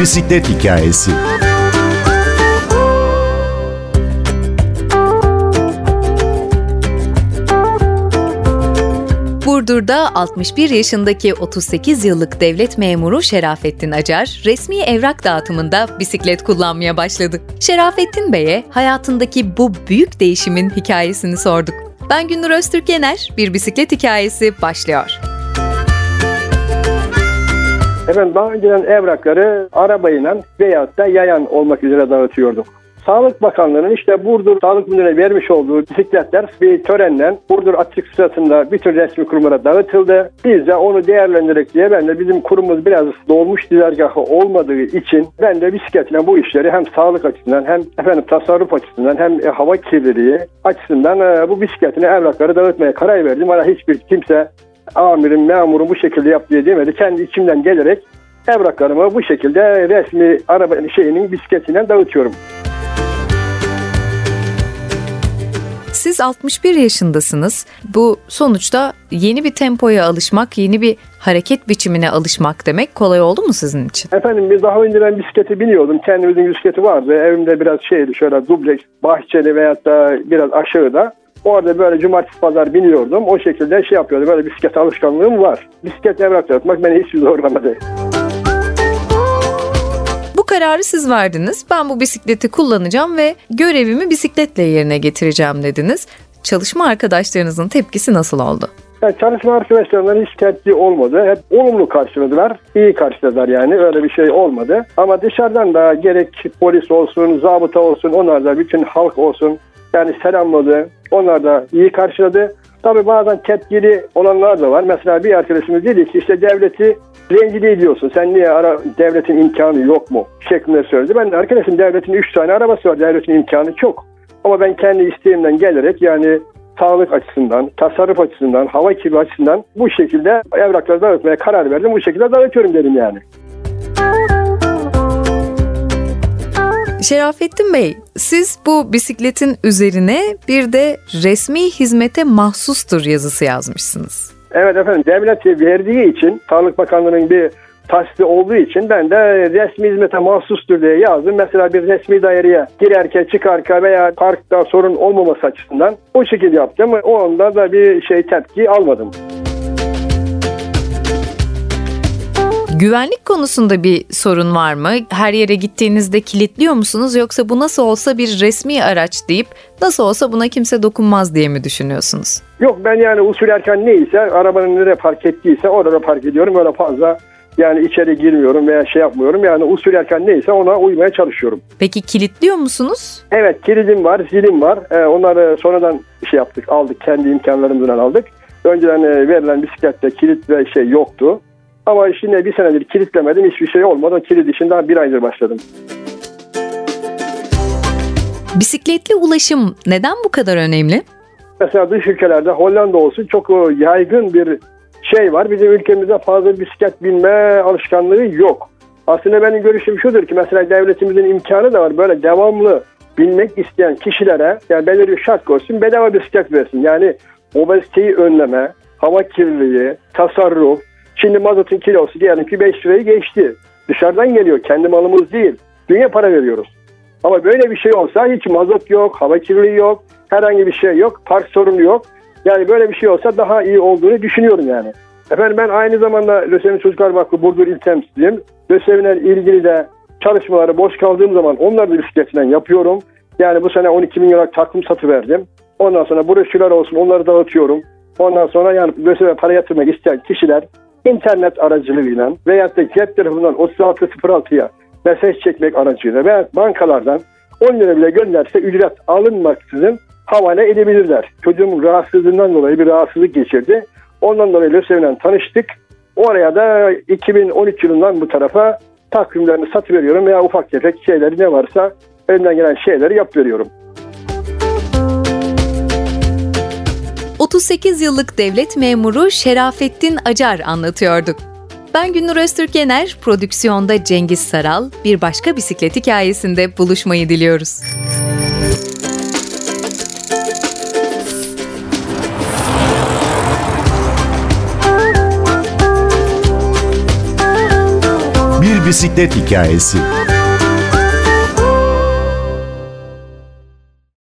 bisiklet hikayesi. Burdur'da 61 yaşındaki 38 yıllık devlet memuru Şerafettin Acar, resmi evrak dağıtımında bisiklet kullanmaya başladı. Şerafettin Bey'e hayatındaki bu büyük değişimin hikayesini sorduk. Ben Gündür Öztürk Yener, bir bisiklet hikayesi başlıyor. Efendim daha önceden evrakları arabayla veyahut da yayan olmak üzere dağıtıyorduk. Sağlık Bakanlığı'nın işte Burdur Sağlık Müdürlüğü'ne vermiş olduğu bisikletler bir törenle Burdur açık sırasında bütün resmi kurumlara dağıtıldı. Biz de onu değerlendirerek diye ben de bizim kurumumuz biraz dolmuş dizergahı olmadığı için ben de bisikletle bu işleri hem sağlık açısından hem efendim tasarruf açısından hem e, hava kirliliği açısından e, bu bisikletine evrakları dağıtmaya karar verdim. Bana hiçbir kimse amirim, memurum bu şekilde yap diye demedi. Kendi içimden gelerek evraklarımı bu şekilde resmi araba şeyinin bisikletinden dağıtıyorum. Siz 61 yaşındasınız. Bu sonuçta yeni bir tempoya alışmak, yeni bir hareket biçimine alışmak demek kolay oldu mu sizin için? Efendim biz daha önceden bisikleti biniyordum. Kendimizin bisikleti vardı. Evimde biraz şeydi şöyle dubleks, bahçeli veyahut da biraz aşağıda. Orada böyle cumartesi pazar biniyordum. O şekilde şey yapıyordum. Böyle bisiklet alışkanlığım var. Bisiklet evrak yapmak beni hiç zorlamadı. Bu kararı siz verdiniz. Ben bu bisikleti kullanacağım ve görevimi bisikletle yerine getireceğim dediniz. Çalışma arkadaşlarınızın tepkisi nasıl oldu? Yani çalışma arkadaşlarımdan hiç tepki olmadı. Hep olumlu karşıladılar. İyi karşıladılar yani. Öyle bir şey olmadı. Ama dışarıdan da gerek polis olsun, zabıta olsun, onlar da bütün halk olsun yani selamladı. Onlar da iyi karşıladı. Tabii bazen tepkili olanlar da var. Mesela bir arkadaşımız dedi ki işte devleti rencide ediyorsun. Sen niye ara, devletin imkanı yok mu? Şeklinde söyledi. Ben arkadaşım devletin 3 tane arabası var. Devletin imkanı çok. Ama ben kendi isteğimden gelerek yani sağlık açısından, tasarruf açısından, hava kirli açısından bu şekilde evrakları dağıtmaya karar verdim. Bu şekilde dağıtıyorum dedim yani. Şerafettin Bey, siz bu bisikletin üzerine bir de resmi hizmete mahsustur yazısı yazmışsınız. Evet efendim devlet verdiği için Sağlık Bakanlığı'nın bir tahsisi olduğu için ben de resmi hizmete mahsustur diye yazdım. Mesela bir resmi daireye girerken çıkarken veya parkta sorun olmaması açısından o şekilde yaptım. O anda da bir şey tepki almadım. Güvenlik konusunda bir sorun var mı? Her yere gittiğinizde kilitliyor musunuz yoksa bu nasıl olsa bir resmi araç deyip nasıl olsa buna kimse dokunmaz diye mi düşünüyorsunuz? Yok ben yani usul erken neyse arabanın nereye park ettiyse orada park ediyorum. Öyle fazla yani içeri girmiyorum veya şey yapmıyorum. Yani usul erken neyse ona uymaya çalışıyorum. Peki kilitliyor musunuz? Evet kilidim var, zilim var. Ee, onları sonradan şey yaptık, aldık. Kendi imkanlarımızdan aldık. Önceden e, verilen bisiklette kilit ve şey yoktu. Ama şimdi bir senedir kilitlemedim. Hiçbir şey olmadı. O kilit için daha bir aydır başladım. Bisikletli ulaşım neden bu kadar önemli? Mesela dış ülkelerde Hollanda olsun çok yaygın bir şey var. Bizim ülkemizde fazla bisiklet binme alışkanlığı yok. Aslında benim görüşüm şudur ki mesela devletimizin imkanı da var. Böyle devamlı binmek isteyen kişilere yani belirli şart koysun bedava bisiklet versin. Yani obeziteyi önleme, hava kirliliği, tasarruf, Şimdi mazotun kilosu diyelim ki 5 lirayı geçti. Dışarıdan geliyor. Kendi malımız değil. Dünya para veriyoruz. Ama böyle bir şey olsa hiç mazot yok, hava kirliliği yok, herhangi bir şey yok, park sorunu yok. Yani böyle bir şey olsa daha iyi olduğunu düşünüyorum yani. Efendim ben aynı zamanda Lösemi Çocuklar Vakfı Burdur İl Temsilciyim. Lösemi'yle ilgili de çalışmaları boş kaldığım zaman onları da bisikletinden yapıyorum. Yani bu sene 12 bin liralık takım satı verdim. Ondan sonra broşürler olsun onları dağıtıyorum. Ondan sonra yani Lösemi'ye para yatırmak isteyen kişiler internet aracılığıyla veya da cep telefonundan 3606'ya mesaj çekmek aracıyla veya bankalardan 10 lira bile gönderse ücret alınmaksızın havale edebilirler. Çocuğum rahatsızlığından dolayı bir rahatsızlık geçirdi. Ondan dolayı LÖSEV'le tanıştık. Oraya da 2013 yılından bu tarafa takvimlerini satıveriyorum veya ufak tefek şeyleri ne varsa elimden gelen şeyleri yap 38 yıllık devlet memuru Şerafettin Acar anlatıyorduk. Ben Günnur Öztürk Yener, prodüksiyonda Cengiz Saral, bir başka bisiklet hikayesinde buluşmayı diliyoruz. bir bisiklet hikayesi.